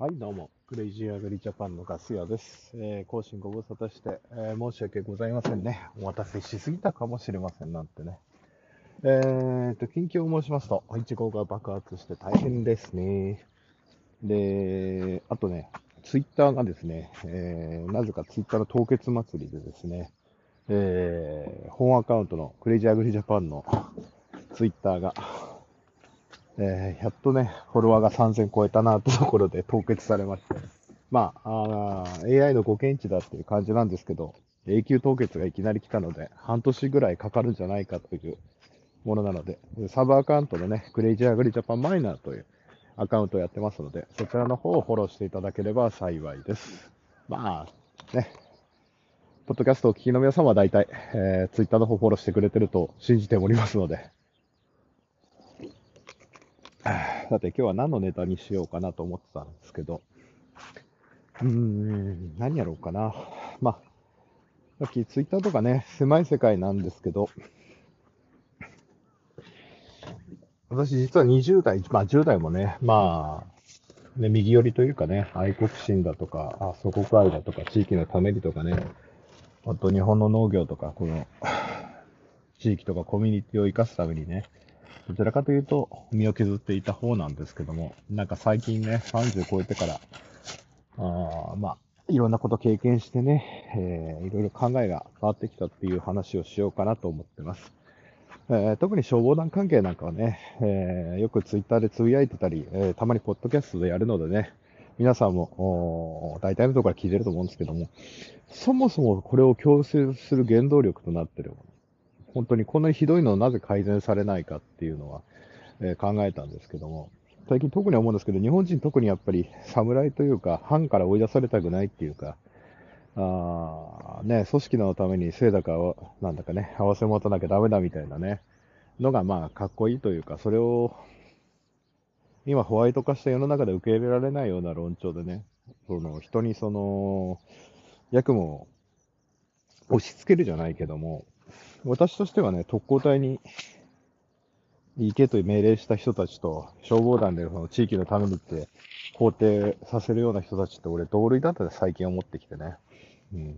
はい、どうも。クレイジーアグリジャパンのガス屋です。えー、更新ご無沙汰して、えー申し訳ございませんね。お待たせしすぎたかもしれませんなんてね。えーと、近況を申しますと、イチゴが爆発して大変ですね。で、あとね、ツイッターがですね、えー、なぜかツイッターの凍結祭りでですね、えー、本アカウントのクレイジーアグリジャパンのツイッターが、えーやっとね、フォロワーが3000超えたなってところで 凍結されまして。まあ、あ AI のご検知だっていう感じなんですけど、永久凍結がいきなり来たので、半年ぐらいかかるんじゃないかというものなので、サブアカウントのね、クレイジーアグリジャパンマイナーというアカウントをやってますので、そちらの方をフォローしていただければ幸いです。まあ、ね、ポッドキャストを聞きの皆様は大体、えー、ツイッターの方フォローしてくれてると信じておりますので、さて今日は何のネタにしようかなと思ってたんですけど、うーん、何やろうかな。まあ、さっきツイッターとかね、狭い世界なんですけど、私実は20代、まあ10代もね、まあ、ね、右寄りというかね、愛国心だとか、あ祖国愛だとか、地域のためにとかね、あと日本の農業とか、この、地域とかコミュニティを生かすためにね、どちらかというと身を削っていた方なんですけども、なんか最近ね、30超えてから、あーまあ、いろんなこと経験してね、えーいろいろ考えが変わってきたっていう話をしようかなと思ってます。えー特に消防団関係なんかはね、えーよくツイッターでつぶやいてたり、えーたまにポッドキャストでやるのでね、皆さんも大体のところから聞いてると思うんですけども、そもそもこれを強制する原動力となってる本当にこんなにひどいのをなぜ改善されないかっていうのは、えー考えたんですけども、最近特に思うんですけど、日本人特にやっぱり侍というか、藩から追い出されたくないっていうか、あね、組織のために清高を、なんだかね、合わせ持たなきゃダメだみたいなね、のがまあかっこいいというか、それを今ホワイト化した世の中で受け入れられないような論調でね、その人にその、役務を押し付けるじゃないけども、私としてはね、特攻隊に行けと命令した人たちと、消防団でその地域のためにって肯定させるような人たちって俺同類だって最近思ってきてね。うん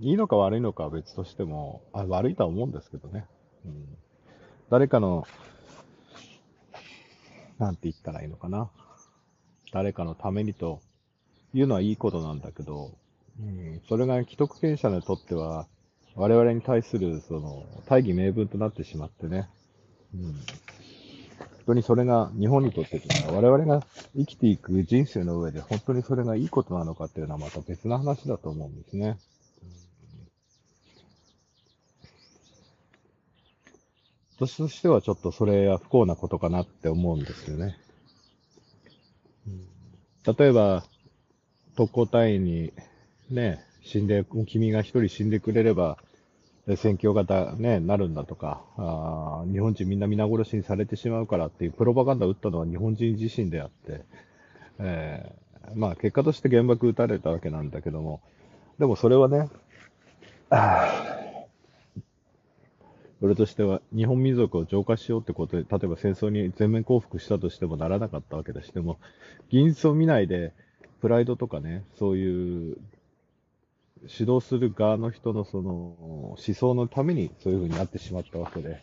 いいのか悪いのかは別としても、あ悪いとは思うんですけどね。うん。誰かの、なんて言ったらいいのかな。誰かのためにというのはいいことなんだけど、うん、それが既得権者にとっては、我々に対する、その、大義名分となってしまってね。うん。本当にそれが、日本にとってというか、我々が生きていく人生の上で、本当にそれがいいことなのかっていうのはまた別な話だと思うんですね。私としてはちょっとそれは不幸なことかなって思うんですよね。例えば、特攻隊員にね、死んで、君が一人死んでくれれば、戦況がだ、ね、なるんだとかあ、日本人みんな皆殺しにされてしまうからっていうプロパガンダを打ったのは日本人自身であって、えーまあ結果として原爆撃たれたわけなんだけども、でもそれはね、俺としては日本民族を浄化しようってことで、例えば戦争に全面降伏したとしてもならなかったわけだし、でも、現実を見ないで、プライドとかね、そういう指導する側の人のその思想のためにそういう風になってしまったわけで、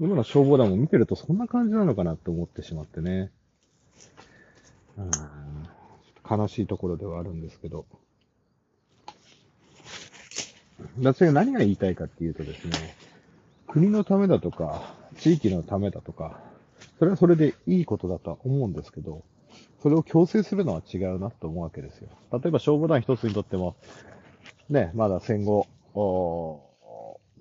今の消防団も見てるとそんな感じなのかなって思ってしまってね。うん、悲しいところではあるんですけど。私が何が言いたいかっていうとですね、国のためだとか、地域のためだとか、それはそれでいいことだとは思うんですけど、それを強制するのは違うなと思うわけですよ。例えば消防団一つにとっても、ね、まだ戦後、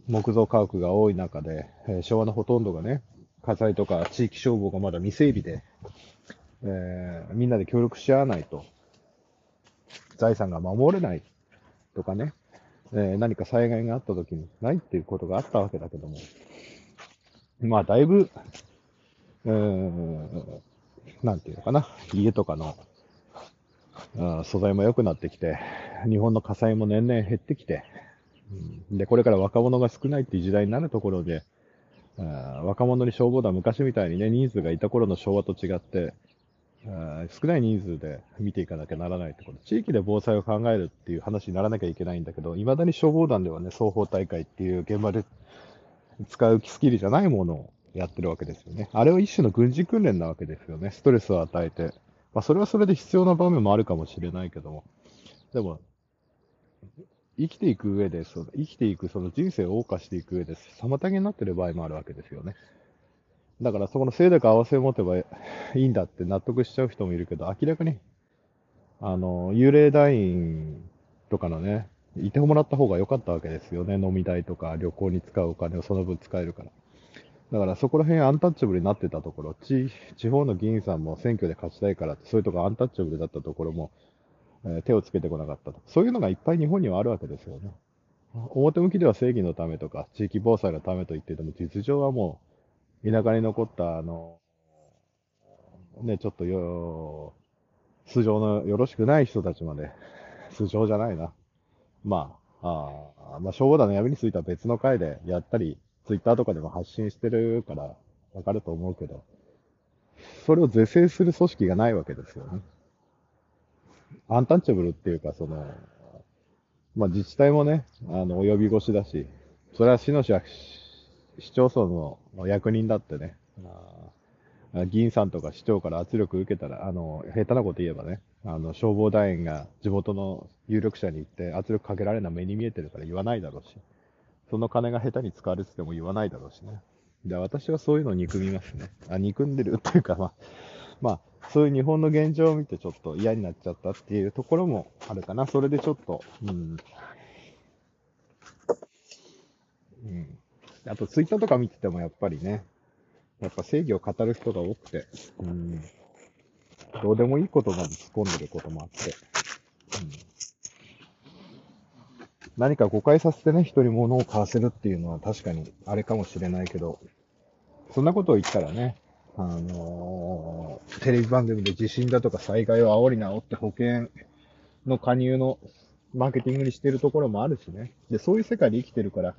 木造家屋が多い中で、えー昭和のほとんどがね、火災とか地域消防がまだ未整備で、えーみんなで協力し合わないと、財産が守れないとかね、えー何か災害があった時にないっていうことがあったわけだけども、まあだいぶ、うーん、なんていうのかな、家とかの、あ素材も良くなってきて、日本の火災も年々減ってきて、で、これから若者が少ないっていう時代になるところで、あ若者に消防団昔みたいにね、人数がいた頃の昭和と違って、少ない人数で見ていかなきゃならないってこと。地域で防災を考えるっていう話にならなきゃいけないんだけど、未だに消防団ではね、双方大会っていう現場で使うスキルじゃないものをやってるわけですよね。あれは一種の軍事訓練なわけですよね。ストレスを与えて。まあ、それはそれで必要な場面もあるかもしれないけども。でも、生きていく上で、その生きていく、その人生を謳歌していく上で、妨げになってる場合もあるわけですよね。だからそこの精力合わせを持てばいいんだって納得しちゃう人もいるけど、明らかに、あの、幽霊団員とかのね、いてもらった方が良かったわけですよね。飲み代とか旅行に使うお金をその分使えるから。だからそこら辺アンタッチャブルになってたところ、地地方の議員さんも選挙で勝ちたいからって、そういうとこアンタッチャブルだったところも、えー、手をつけてこなかったと。そういうのがいっぱい日本にはあるわけですよね。表向きでは正義のためとか、地域防災のためと言ってても、実情はもう、田舎に残った、あの、ね、ちょっとよ、素性のよろしくない人たちまで、素性じゃないな。まあ、あまあ、消防団の闇については別の回でやったり、ツイッターとかでも発信してるから、わかると思うけど、それを是正する組織がないわけですよね。アンタッチャブルっていうか、その、まあ、自治体もね、あの、及び腰だし、それは市の市市町村の役人だってね、議員さんとか市長から圧力受けたら、あの、下手なこと言えばね、あの、消防団員が地元の有力者に行って圧力かけられるのは目に見えてるから言わないだろうし、その金が下手に使われてても言わないだろうしね。で、私はそういうのを憎みますね。あ、憎んでるっていうか、まあ、まあ、そういう日本の現状を見てちょっと嫌になっちゃったっていうところもあるかな。それでちょっと、うん。うん。あと、ツイッターとか見ててもやっぱりね、やっぱ正義を語る人が多くて、うん、どうでもいいことまで突っ込んでることもあって、うん、何か誤解させてね、人に物を買わせるっていうのは確かにあれかもしれないけど、そんなことを言ったらね、あのー、テレビ番組で地震だとか災害を煽り煽って保険の加入のマーケティングにしてるところもあるしね。で、そういう世界で生きてるから、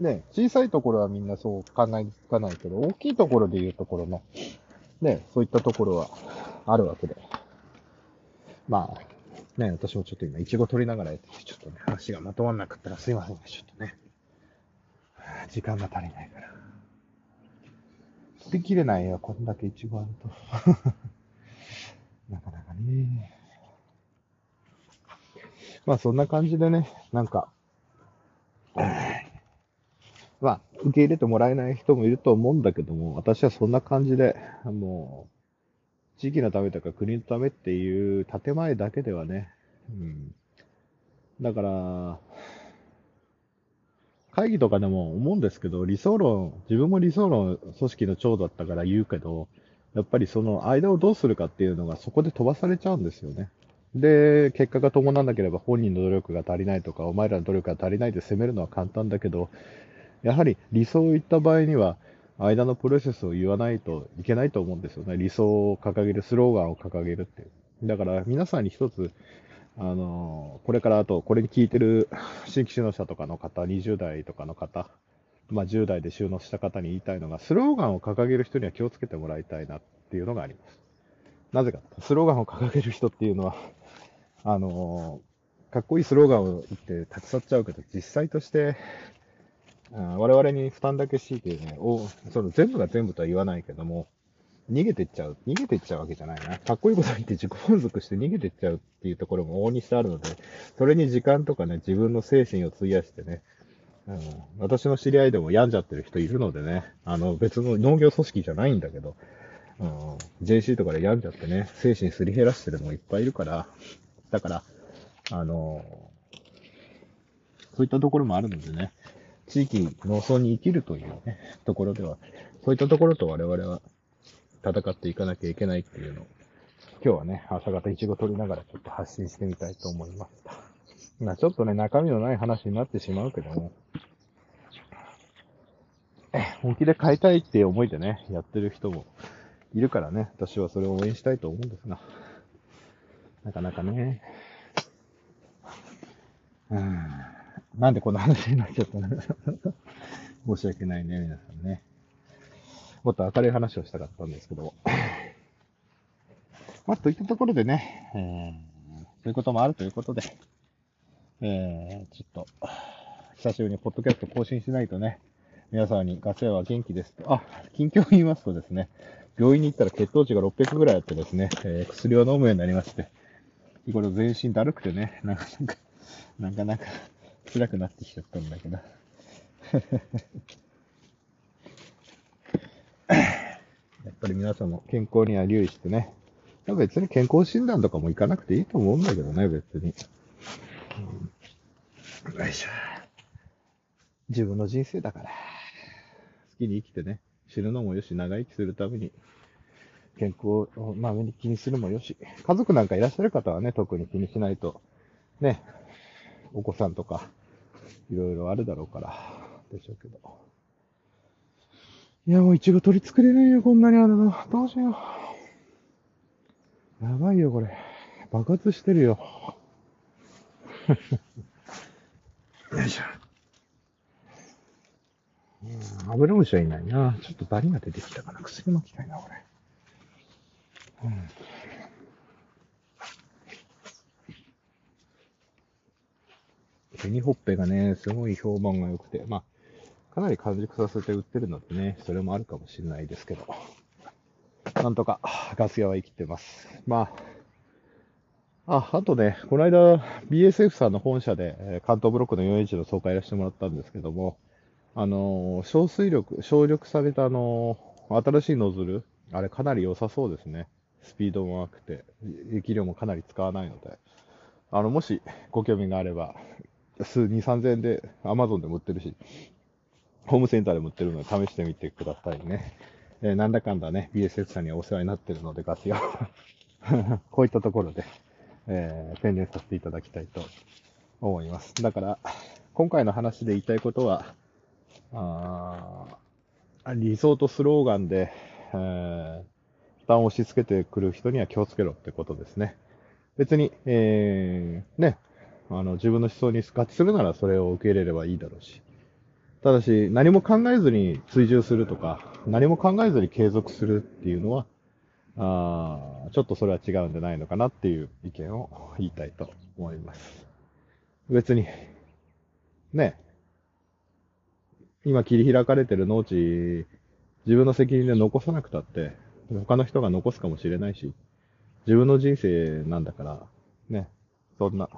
ね、小さいところはみんなそう考えつかないけど、大きいところで言うところの、ね、そういったところはあるわけで。まあ、ね、私もちょっと今、イチゴ取りながらやってて、ちょっとね、話がまとまんなかったらすいませんね、ちょっとね。時間が足りないから。取りきれないよ、こんだけイチゴあると。なかなかね。まあそんな感じでね、なんか、まあ、受け入れてもらえない人もいると思うんだけども、私はそんな感じで、もう、地域のためとか国のためっていう建前だけではね、うん。だから、会議とかでも思うんですけど、理想論、自分も理想論組織の長だったから言うけど、やっぱりその間をどうするかっていうのがそこで飛ばされちゃうんですよね。で、結果が伴わなければ本人の努力が足りないとか、お前らの努力が足りないで責めるのは簡単だけど、やはり理想を言った場合には、間のプロセスを言わないといけないと思うんですよね。理想を掲げる、スローガンを掲げるっていう。だから皆さんに一つ、あの、これからあと、これに聞いてる新規収納者とかの方、20代とかの方、まあ10代で収納した方に言いたいのが、スローガンを掲げる人には気をつけてもらいたいなっていうのがあります。なぜか、スローガンを掲げる人っていうのは、あの、かっこいいスローガンを言って立ち去っちゃうけど、実際として我々に負担だけ強いてね、おその全部が全部とは言わないけども、逃げてっちゃう。逃げてっちゃうわけじゃないな。かっこいいこと言って自己満足して逃げてっちゃうっていうところも大にしてあるので、それに時間とかね、自分の精神を費やしてね、うん、私の知り合いでも病んじゃってる人いるのでね、あの別の農業組織じゃないんだけど、うん、JC とかで病んじゃってね、精神すり減らしてるのもいっぱいいるから、だから、あの、そういったところもあるのでね、地域、農村に生きるというね、ところでは、そういったところと我々は戦っていかなきゃいけないっていうのを、今日はね、朝方いちご取りながらちょっと発信してみたいと思いました。まあちょっとね、中身のない話になってしまうけども、本気で買いたいって思いでね、やってる人もいるからね、私はそれを応援したいと思うんですが、なかなかね、うん。なんでこんな話になっちゃったの？申し訳ないね、皆さんね。もっと明るい話をしたかったんですけど。まあ、といったところでね、えー、そういうこともあるということで、えー、ちょっと、久しぶりにポッドキャスト更新しないとね、皆さんにガセは元気ですと、あ、近況を言いますとですね、病院に行ったら血糖値が600ぐらいあってですね、えー、薬を飲むようになりまして、これ全身だるくてね、なかなか、なかなか辛くなってきちゃったんだけど。やっぱり皆さんも健康には留意してね、別に健康診断とかも行かなくていいと思うんだけどね、別に。よいしょ。自分の人生だから。好きに生きてね、死ぬのもよし、長生きするために、健康をまめに気にするもよし、家族なんかいらっしゃる方はね、特に気にしないと、ね、お子さんとか、いろいろあるだろうから、でしょうけど。いや、もういちご取り作れないよ、こんなにあるの。どうしよう。やばいよ、これ。爆発してるよ。よいしょ。うん、アブラムシはいないな。ちょっとダニが出てきたかな。薬巻きたいな、これ。うん。紅ほっぺがね、すごい評判が良くて、まあ、かなり完熟させて売ってるのでね、それもあるかもしれないですけど。なんとかガス屋は生きてます。まあ、あ、あとね、この間 BSF さんの本社で関東ブロックの 4H の総会やらせてもらったんですけども、あの、小水力、省力されたあの、新しいノズル、あれかなり良さそうですね。スピードも良くて、液量もかなり使わないので、あの、もしご興味があれば、数2、3000円で Amazon でも売ってるし、ホームセンターでも売ってるので試してみてくださいね。えー、なんだかんだね、BSS さんにはお世話になってるので、ガス屋。こういったところで、えー、宣伝させていただきたいと思います。だから、今回の話で言いたいことは、あ理想とスローガンで、えー、負担を押し付けてくる人には気をつけろってことですね。別に、えー、ね、あの、自分の思想に合致するならそれを受け入れればいいだろうし、ただし、何も考えずに追従するとか、何も考えずに継続するっていうのは、あちょっとそれは違うんじゃないのかなっていう意見を言いたいと思います。別に、ね、今切り開かれてる農地、自分の責任で残さなくたって、他の人が残すかもしれないし、自分の人生なんだから、ね、そんな、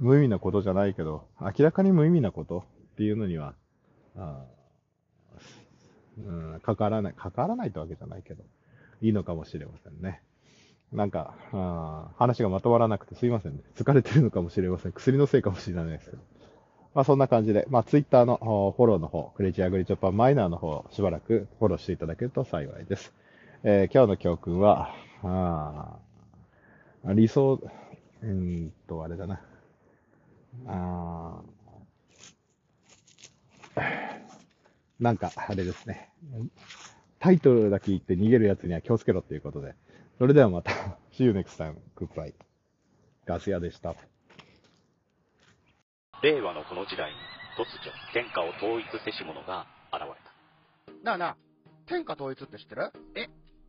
無意味なことじゃないけど、明らかに無意味なことっていうのには、あうん、かからない、かからないってわけじゃないけど、いいのかもしれませんね。なんか、あ話がまとまらなくてすいませんね。疲れてるのかもしれません。薬のせいかもしれないですけど。まあそんな感じで、まあツイッターのフォローの方、クレイジアグリチョパーマイナーの方、しばらくフォローしていただけると幸いです。えー、今日の教訓は、あ理想、うんと、あれだな。あなんか、あれですね。タイトルだけ言って逃げる奴には気をつけろっていうことで。それではまた。See you next time. Goodbye. ガス屋でした。令和のこの時代に突如天下を統一せし者が現れた。なあなあ、天下統一って知ってる？え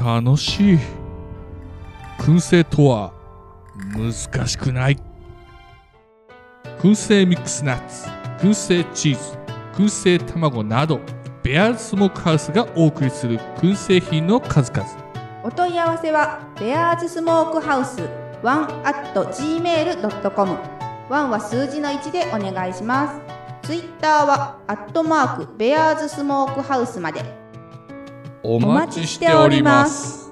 楽しい。燻製とは難しくない。燻製ミックスナッツ、燻製チーズ、燻製卵など、ベアーズスモークハウスがお送りする燻製品の数々。お問い合わせは、ベアーズスモークハウス1 at gmail.com。1は数字の1でお願いします。ツイッターは、アットマーク、ベアーズスモークハウスまで。お待ちしております。